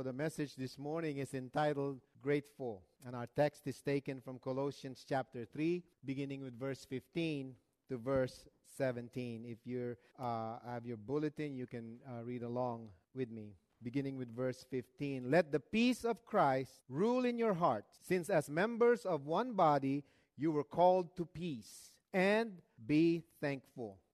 So the message this morning is entitled Grateful. And our text is taken from Colossians chapter 3, beginning with verse 15 to verse 17. If you uh, have your bulletin, you can uh, read along with me. Beginning with verse 15. Let the peace of Christ rule in your hearts, since as members of one body you were called to peace, and be thankful.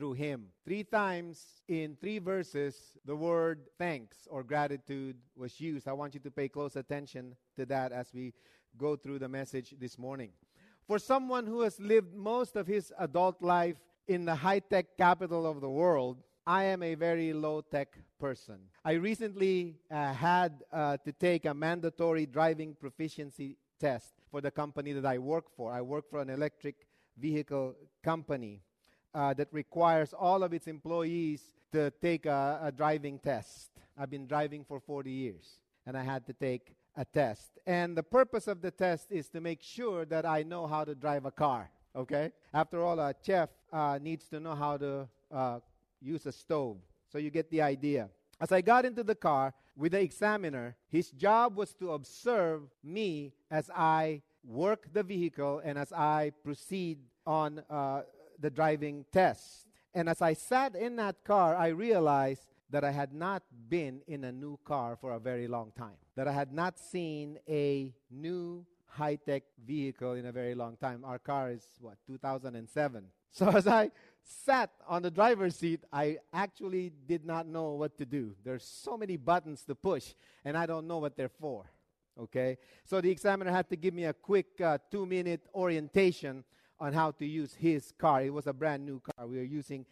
through him. Three times in three verses, the word thanks or gratitude was used. I want you to pay close attention to that as we go through the message this morning. For someone who has lived most of his adult life in the high tech capital of the world, I am a very low tech person. I recently uh, had uh, to take a mandatory driving proficiency test for the company that I work for. I work for an electric vehicle company uh, that requires all of its employees to take a, a driving test. I've been driving for 40 years, and I had to take a test. And the purpose of the test is to make sure that I know how to drive a car. Okay? After all, a chef uh, needs to know how to uh, use a stove. So you get the idea. As I got into the car with the examiner, his job was to observe me as I work the vehicle and as I proceed on uh, the driving test. And as I sat in that car, I realized that I had not been in a new car for a very long time, that I had not seen a new high tech vehicle in a very long time. Our car is, what, 2007. So as I sat on the driver's seat, I actually did not know what to do. There's so many buttons to push, and I don't know what they're for. Okay? So the examiner had to give me a quick uh, two minute orientation on how to use his car. It was a brand new car. We were using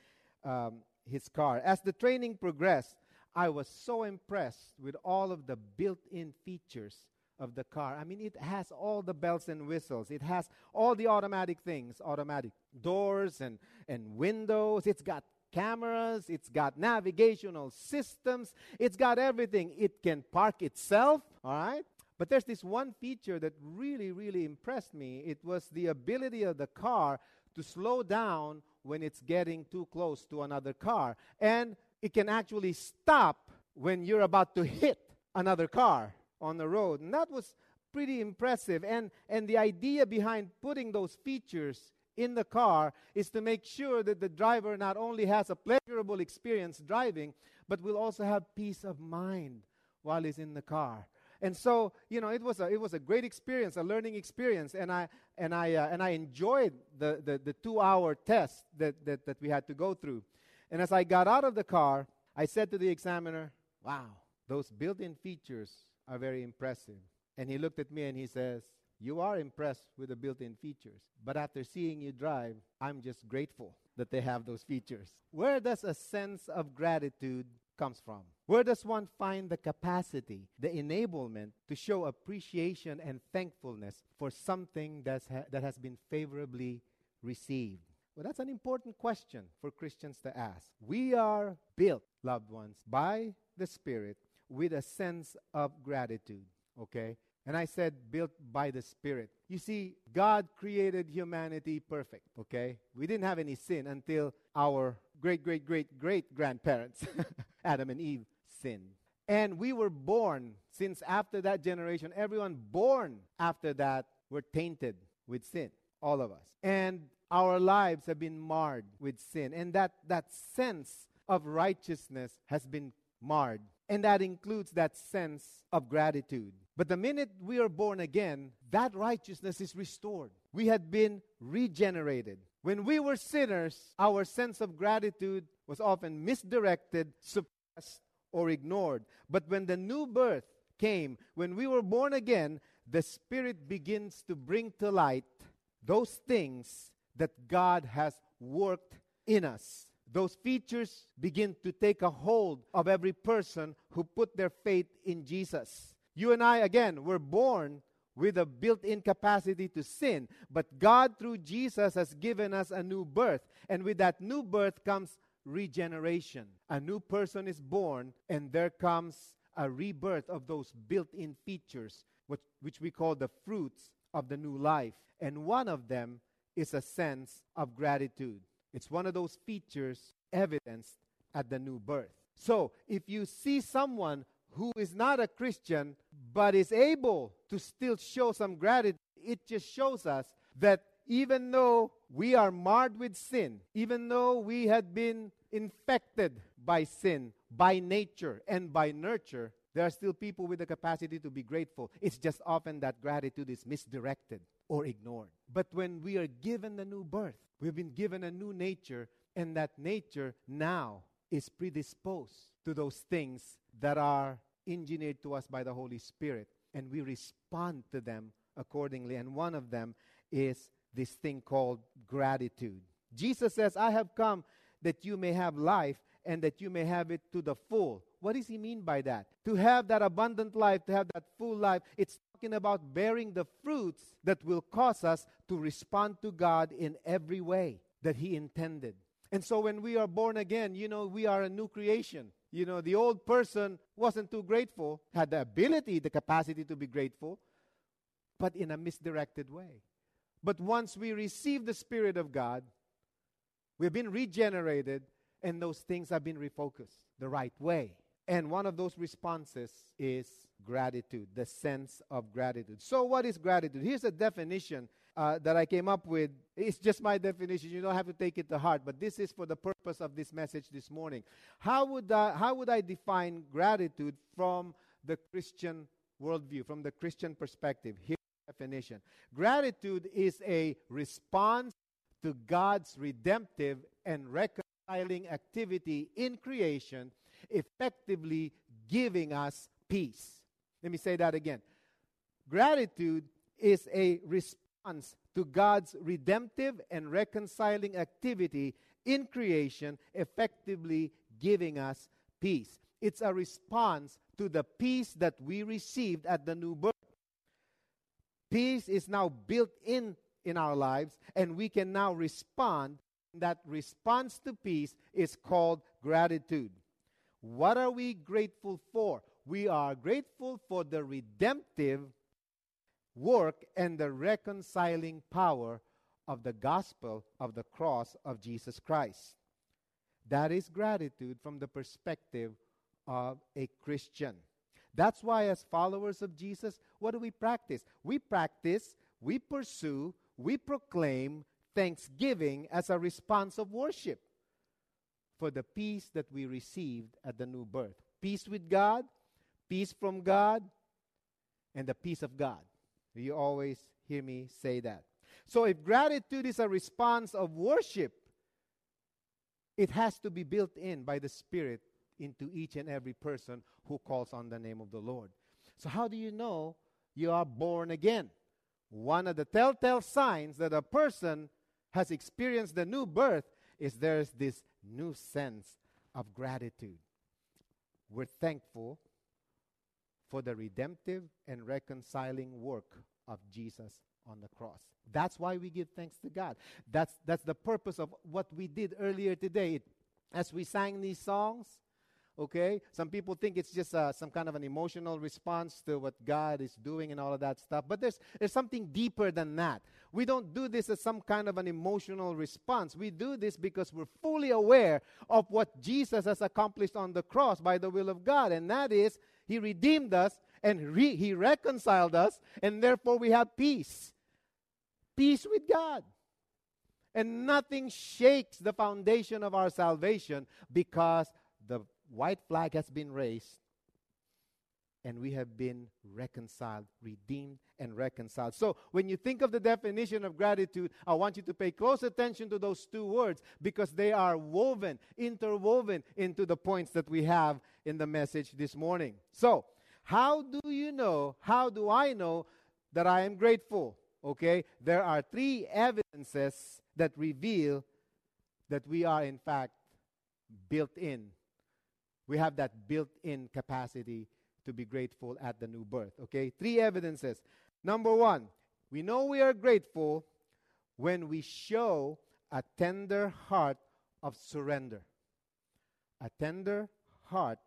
um, his car. As the training progressed, I was so impressed with all of the built in features of the car. I mean, it has all the bells and whistles, it has all the automatic things automatic doors and, and windows, it's got cameras, it's got navigational systems, it's got everything. It can park itself, all right? But there's this one feature that really, really impressed me. It was the ability of the car to slow down when it's getting too close to another car. And it can actually stop when you're about to hit another car on the road. And that was pretty impressive. And, and the idea behind putting those features in the car is to make sure that the driver not only has a pleasurable experience driving, but will also have peace of mind while he's in the car and so you know it was a it was a great experience a learning experience. And i and i uh, and i enjoyed the, the the two hour test that, that that we had to go through. And as i got out of the car i said to the examiner wow those built-in features are very impressive. And he looked at me and he says you are impressed with the built-in features but after seeing you drive i'm just grateful that they have those features. Where does a sense of gratitude comes from. Where does one find the capacity, the enablement to show appreciation and thankfulness for something that's ha- that has been favorably received? Well, that's an important question for Christians to ask. We are built, loved ones, by the Spirit with a sense of gratitude, okay? And I said, built by the Spirit. You see, God created humanity perfect, okay? We didn't have any sin until our great, great, great, great grandparents, Adam and Eve, sinned. And we were born, since after that generation, everyone born after that were tainted with sin, all of us. And our lives have been marred with sin. And that, that sense of righteousness has been marred. And that includes that sense of gratitude. But the minute we are born again, that righteousness is restored. We had been regenerated. When we were sinners, our sense of gratitude was often misdirected, suppressed, or ignored. But when the new birth came, when we were born again, the Spirit begins to bring to light those things that God has worked in us. Those features begin to take a hold of every person who put their faith in Jesus. You and I, again, were born with a built in capacity to sin, but God, through Jesus, has given us a new birth. And with that new birth comes regeneration. A new person is born, and there comes a rebirth of those built in features, which, which we call the fruits of the new life. And one of them is a sense of gratitude. It's one of those features evidenced at the new birth. So, if you see someone who is not a Christian but is able to still show some gratitude, it just shows us that even though we are marred with sin, even though we had been infected by sin, by nature, and by nurture, there are still people with the capacity to be grateful. It's just often that gratitude is misdirected or ignored. But when we are given a new birth, we've been given a new nature, and that nature now is predisposed to those things that are engineered to us by the Holy Spirit, and we respond to them accordingly. And one of them is this thing called gratitude. Jesus says, I have come that you may have life and that you may have it to the full. What does he mean by that? To have that abundant life, to have that full life, it's talking about bearing the fruits that will cause us to respond to God in every way that he intended. And so when we are born again, you know, we are a new creation. You know, the old person wasn't too grateful, had the ability, the capacity to be grateful, but in a misdirected way. But once we receive the Spirit of God, we've been regenerated, and those things have been refocused the right way. And one of those responses is gratitude, the sense of gratitude. So, what is gratitude? Here's a definition uh, that I came up with. It's just my definition. You don't have to take it to heart, but this is for the purpose of this message this morning. How would I, how would I define gratitude from the Christian worldview, from the Christian perspective? Here's the definition Gratitude is a response to God's redemptive and reconciling activity in creation effectively giving us peace. Let me say that again. Gratitude is a response to God's redemptive and reconciling activity in creation, effectively giving us peace. It's a response to the peace that we received at the new birth. Peace is now built in in our lives, and we can now respond. That response to peace is called gratitude. What are we grateful for? We are grateful for the redemptive work and the reconciling power of the gospel of the cross of Jesus Christ. That is gratitude from the perspective of a Christian. That's why, as followers of Jesus, what do we practice? We practice, we pursue, we proclaim thanksgiving as a response of worship for the peace that we received at the new birth peace with God, peace from God, and the peace of God. You always hear me say that. So, if gratitude is a response of worship, it has to be built in by the Spirit into each and every person who calls on the name of the Lord. So, how do you know you are born again? One of the telltale signs that a person has experienced the new birth is there's this new sense of gratitude. We're thankful for the redemptive and reconciling work of Jesus on the cross. That's why we give thanks to God. That's, that's the purpose of what we did earlier today. As we sang these songs, okay? Some people think it's just uh, some kind of an emotional response to what God is doing and all of that stuff. But there's, there's something deeper than that. We don't do this as some kind of an emotional response. We do this because we're fully aware of what Jesus has accomplished on the cross by the will of God. And that is, He redeemed us and re- He reconciled us, and therefore we have peace. Peace with God. And nothing shakes the foundation of our salvation because the white flag has been raised and we have been reconciled, redeemed, and reconciled. So, when you think of the definition of gratitude, I want you to pay close attention to those two words because they are woven, interwoven into the points that we have in the message this morning. So, how do you know, how do I know that I am grateful? Okay, there are three evidences that reveal that we are, in fact, built in. We have that built in capacity to be grateful at the new birth. Okay, three evidences. Number one, we know we are grateful when we show a tender heart of surrender. A tender heart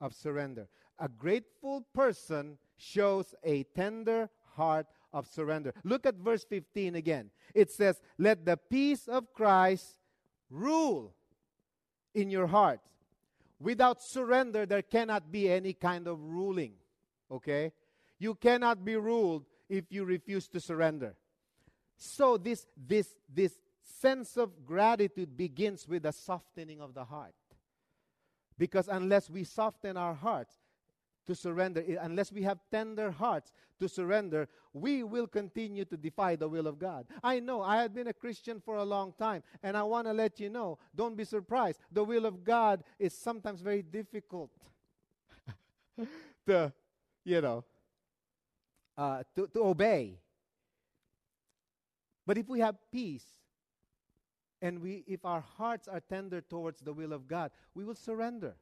of surrender. A grateful person shows a tender heart of surrender. Look at verse 15 again. It says, Let the peace of Christ rule in your hearts. Without surrender, there cannot be any kind of ruling. Okay? You cannot be ruled if you refuse to surrender. So this this this sense of gratitude begins with a softening of the heart. Because unless we soften our hearts, to surrender, unless we have tender hearts to surrender, we will continue to defy the will of God. I know I have been a Christian for a long time, and I want to let you know don't be surprised. The will of God is sometimes very difficult to, you know, uh, to, to obey. But if we have peace, and we, if our hearts are tender towards the will of God, we will surrender.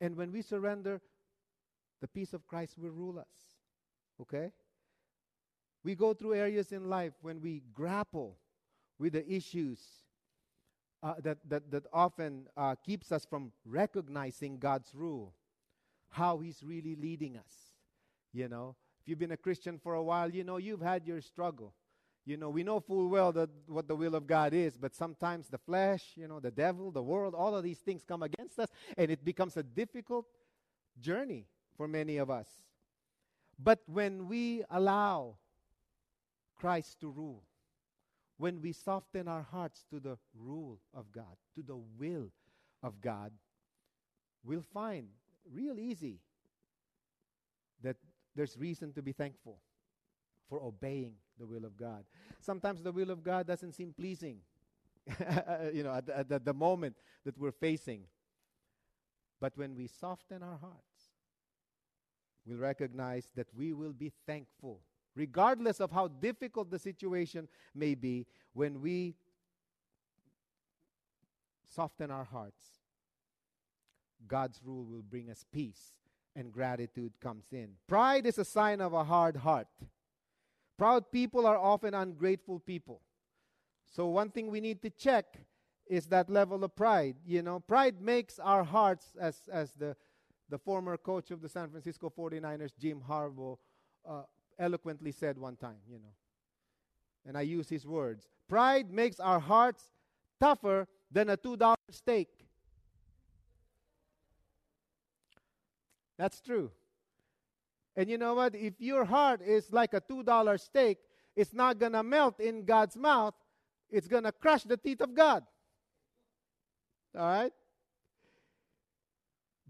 And when we surrender, the peace of Christ will rule us. Okay? We go through areas in life when we grapple with the issues uh, that, that, that often uh, keeps us from recognizing God's rule, how He's really leading us. You know, if you've been a Christian for a while, you know you've had your struggle. You know, we know full well that what the will of God is, but sometimes the flesh, you know, the devil, the world, all of these things come against us, and it becomes a difficult journey for many of us. But when we allow Christ to rule, when we soften our hearts to the rule of God, to the will of God, we'll find real easy that there's reason to be thankful for obeying the will of God. Sometimes the will of God doesn't seem pleasing, you know, at, at, the moment that we're facing. But when we soften our hearts, will recognize that we will be thankful, regardless of how difficult the situation may be, when we soften our hearts. God's rule will bring us peace, and gratitude comes in. Pride is a sign of a hard heart. Proud people are often ungrateful people. So, one thing we need to check is that level of pride. You know, pride makes our hearts, as, as the the former coach of the San Francisco 49ers, Jim Harbaugh, uh, eloquently said one time, you know. And I use his words Pride makes our hearts tougher than a $2 steak. That's true. And you know what? If your heart is like a $2 steak, it's not going to melt in God's mouth, it's going to crush the teeth of God. All right?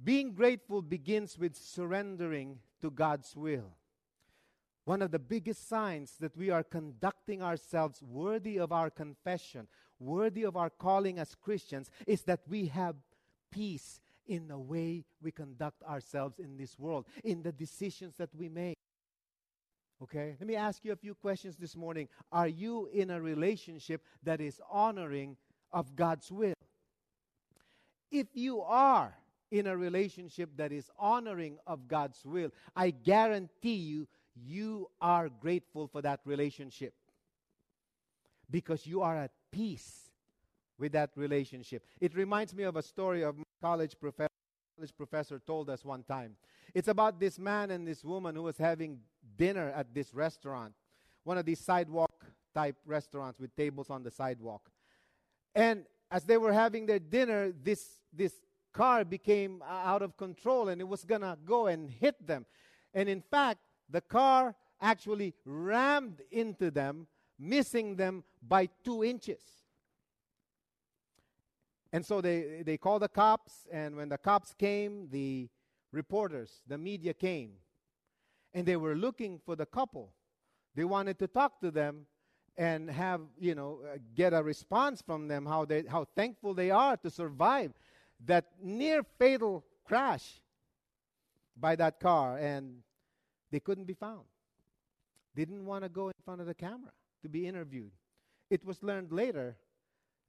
Being grateful begins with surrendering to God's will. One of the biggest signs that we are conducting ourselves worthy of our confession, worthy of our calling as Christians, is that we have peace in the way we conduct ourselves in this world, in the decisions that we make. Okay? Let me ask you a few questions this morning. Are you in a relationship that is honoring of God's will? If you are, in a relationship that is honoring of God's will, I guarantee you, you are grateful for that relationship because you are at peace with that relationship. It reminds me of a story of my college professor. College professor told us one time. It's about this man and this woman who was having dinner at this restaurant, one of these sidewalk type restaurants with tables on the sidewalk. And as they were having their dinner, this, this car became uh, out of control and it was going to go and hit them. And in fact, the car actually rammed into them, missing them by two inches. And so they, they called the cops, and when the cops came, the reporters, the media came, and they were looking for the couple. They wanted to talk to them and have, you know, uh, get a response from them how they how thankful they are to survive that near fatal crash by that car and they couldn't be found. Didn't want to go in front of the camera to be interviewed. It was learned later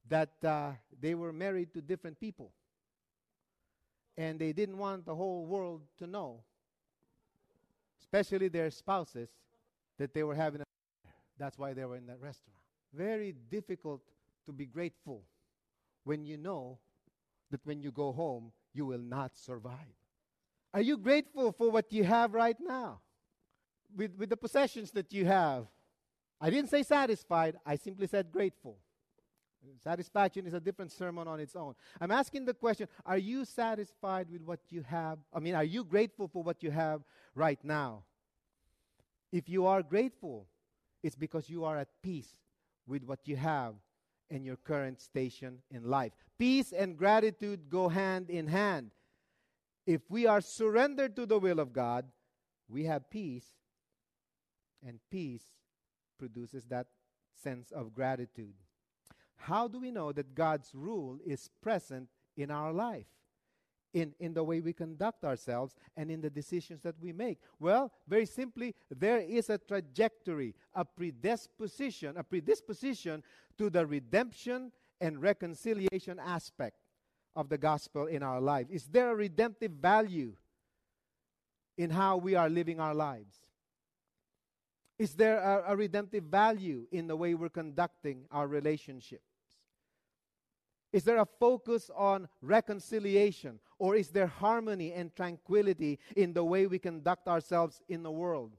that uh, they were married to different people. And they didn't want the whole world to know, especially their spouses, that they were having a. That's why they were in that restaurant. Very difficult to be grateful when you know that when you go home, you will not survive. Are you grateful for what you have right now? With, with the possessions that you have. I didn't say satisfied, I simply said grateful. Satisfaction is a different sermon on its own. I'm asking the question Are you satisfied with what you have? I mean, are you grateful for what you have right now? If you are grateful, it's because you are at peace with what you have and your current station in life. Peace and gratitude go hand in hand. If we are surrendered to the will of God, we have peace, and peace produces that sense of gratitude. How do we know that God's rule is present in our life? In, in the way we conduct ourselves and in the decisions that we make? Well, very simply, there is a trajectory, a predisposition, a predisposition to the redemption and reconciliation aspect of the gospel in our life. Is there a redemptive value in how we are living our lives? Is there a, a redemptive value in the way we're conducting our relationships? Is there a focus on reconciliation? Or is there harmony and tranquility in the way we conduct ourselves in the world?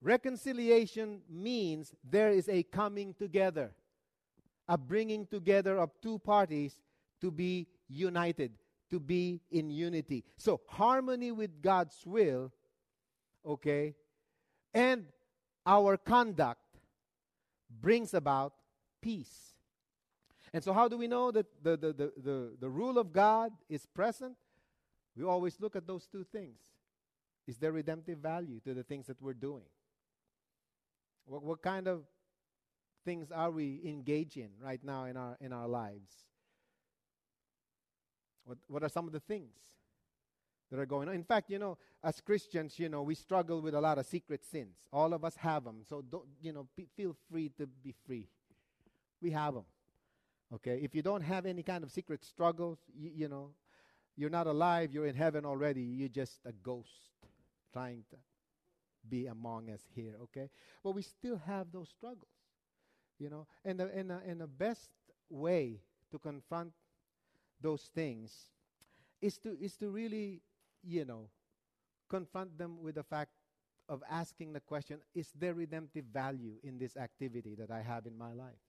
Reconciliation means there is a coming together, a bringing together of two parties to be united, to be in unity. So, harmony with God's will, okay, and our conduct brings about peace. And so, how do we know that the, the, the, the, the rule of God is present? We always look at those two things. Is there redemptive value to the things that we're doing? What, what kind of things are we engaged in right now in our, in our lives? What, what are some of the things that are going on? In fact, you know, as Christians, you know, we struggle with a lot of secret sins. All of us have them. So, don't, you know, feel free to be free. We have them. Okay, if you don't have any kind of secret struggles, you, you know, you're not alive, you're in heaven already, you're just a ghost trying to be among us here, okay? But we still have those struggles, you know, and the, and, the, and the best way to confront those things is to, is to really, you know, confront them with the fact of asking the question is there redemptive value in this activity that I have in my life?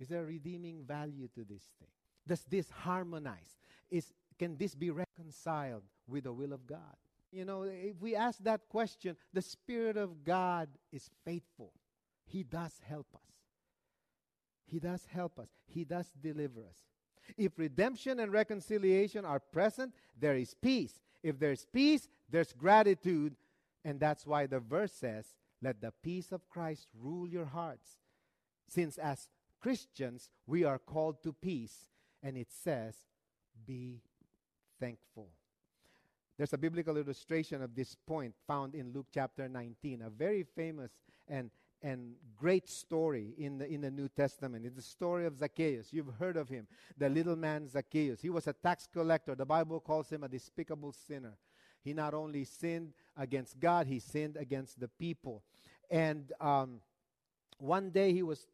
Is there redeeming value to this thing? Does this harmonize? Is, can this be reconciled with the will of God? You know, if we ask that question, the Spirit of God is faithful. He does help us. He does help us. He does deliver us. If redemption and reconciliation are present, there is peace. If there's peace, there's gratitude. And that's why the verse says, Let the peace of Christ rule your hearts. Since as Christians, we are called to peace. And it says, be thankful. There's a biblical illustration of this point found in Luke chapter 19, a very famous and, and great story in the, in the New Testament. It's the story of Zacchaeus. You've heard of him, the little man Zacchaeus. He was a tax collector. The Bible calls him a despicable sinner. He not only sinned against God, he sinned against the people. And um, one day he was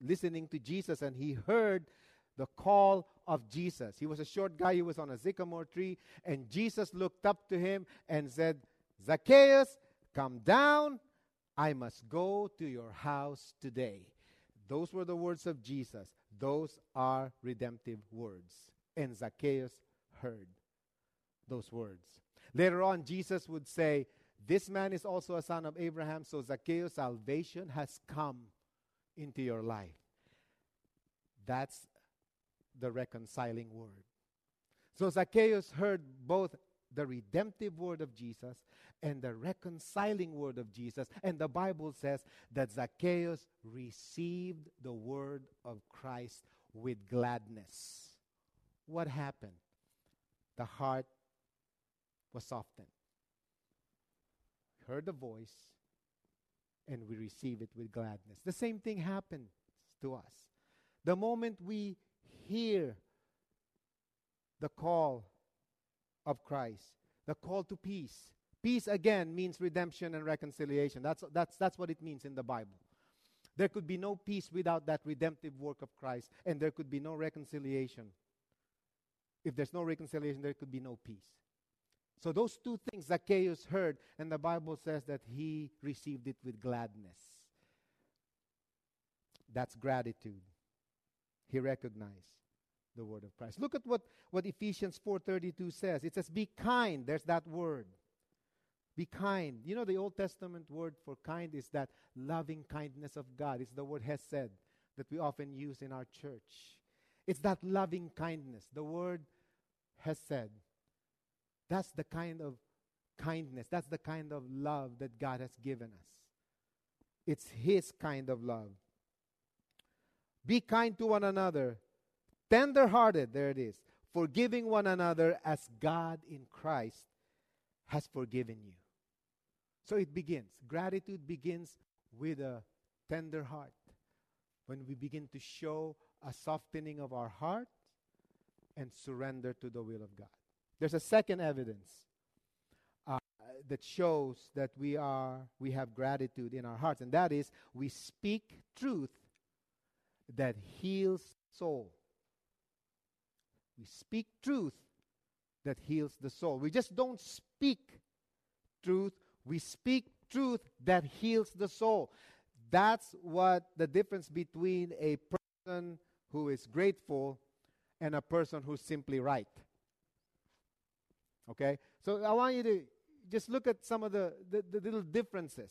listening to Jesus and he heard the call of Jesus. He was a short guy, he was on a sycamore tree, and Jesus looked up to him and said, Zacchaeus, come down. I must go to your house today. Those were the words of Jesus. Those are redemptive words. And Zacchaeus heard those words. Later on, Jesus would say, This man is also a son of Abraham, so Zacchaeus' salvation has come into your life. That's the reconciling word. So Zacchaeus heard both the redemptive word of Jesus and the reconciling word of Jesus. And the Bible says that Zacchaeus received the word of Christ with gladness. What happened? The heart was softened. Heard the voice, and we receive it with gladness. The same thing happens to us. The moment we hear the call of Christ, the call to peace. Peace again means redemption and reconciliation. That's, that's, that's what it means in the Bible. There could be no peace without that redemptive work of Christ, and there could be no reconciliation. If there's no reconciliation, there could be no peace. So, those two things Zacchaeus heard, and the Bible says that he received it with gladness. That's gratitude. He recognized the word of Christ. Look at what, what Ephesians 4:32 says. It says, "Be kind." There's that word. Be kind. You know the Old Testament word for kind is that loving kindness of God. It's the word hesed that we often use in our church. It's that loving kindness. The word hesed. That's the kind of kindness. That's the kind of love that God has given us. It's His kind of love. Be kind to one another, tender hearted, there it is, forgiving one another as God in Christ has forgiven you. So it begins. Gratitude begins with a tender heart. When we begin to show a softening of our heart and surrender to the will of God. There's a second evidence uh, that shows that we are we have gratitude in our hearts, and that is we speak truth that heals soul. We speak truth that heals the soul. We just don't speak truth, we speak truth that heals the soul. That's what the difference between a person who is grateful and a person who's simply right. Okay? So I want you to just look at some of the, the, the little differences.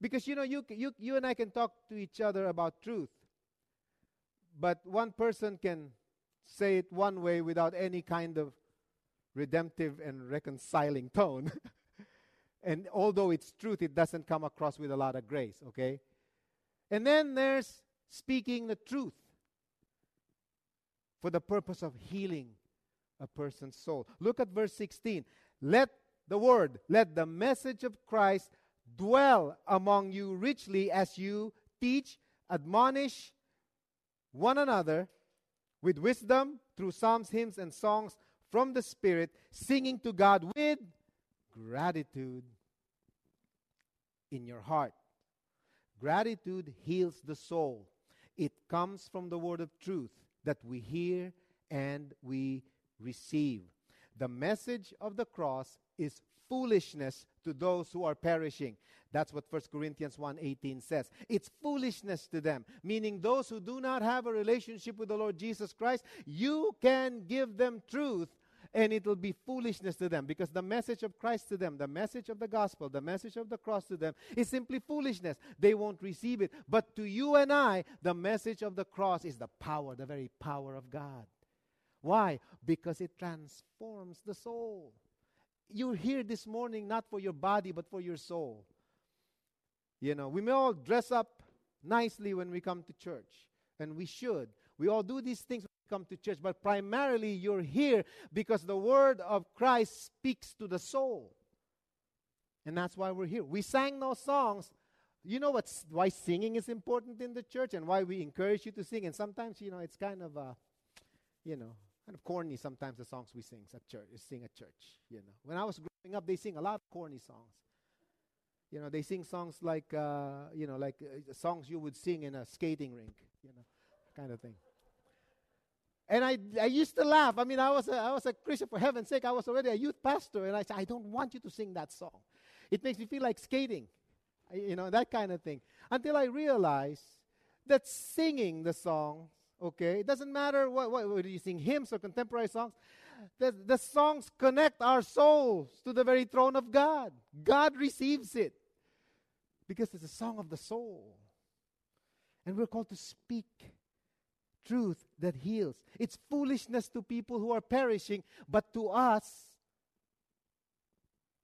Because you know, you, you, you and I can talk to each other about truth, but one person can say it one way without any kind of redemptive and reconciling tone. and although it's truth, it doesn't come across with a lot of grace, okay? And then there's speaking the truth for the purpose of healing a person's soul. Look at verse 16. Let the word, let the message of Christ dwell among you richly as you teach, admonish one another with wisdom through psalms, hymns, and songs from the Spirit, singing to God with gratitude in your heart. Gratitude heals the soul. It comes from the word of truth that we hear and we receive. The message of the cross is foolishness to those who are perishing. That's what 1 Corinthians 1:18 says. It's foolishness to them, meaning those who do not have a relationship with the Lord Jesus Christ, you can give them truth and it will be foolishness to them because the message of Christ to them, the message of the gospel, the message of the cross to them is simply foolishness. They won't receive it. But to you and I, the message of the cross is the power, the very power of God. Why? Because it transforms the soul. You're here this morning not for your body, but for your soul. You know, we may all dress up nicely when we come to church, and we should. We all do these things when we come to church, but primarily you're here because the word of Christ speaks to the soul. And that's why we're here. We sang those songs. You know what's, why singing is important in the church and why we encourage you to sing. And sometimes, you know, it's kind of, a, you know, kind of corny sometimes the songs we sing at church, sing at church. You know, when I was growing up, they sing a lot of corny songs. You know, they sing songs like, uh, you know, like uh, songs you would sing in a skating rink. You know, kind of thing. And I, I used to laugh. I mean, I was, a, I was a Christian for heaven's sake. I was already a youth pastor, and I said, I don't want you to sing that song. It makes me feel like skating, you know, that kind of thing. Until I realized that singing the song okay? It doesn't matter what, what whether you sing hymns or contemporary songs. The, the songs connect our souls to the very throne of God. God receives it because it's a song of the soul. And we're called to speak truth that heals. It's foolishness to people who are perishing, but to us,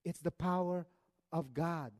it's the power of God.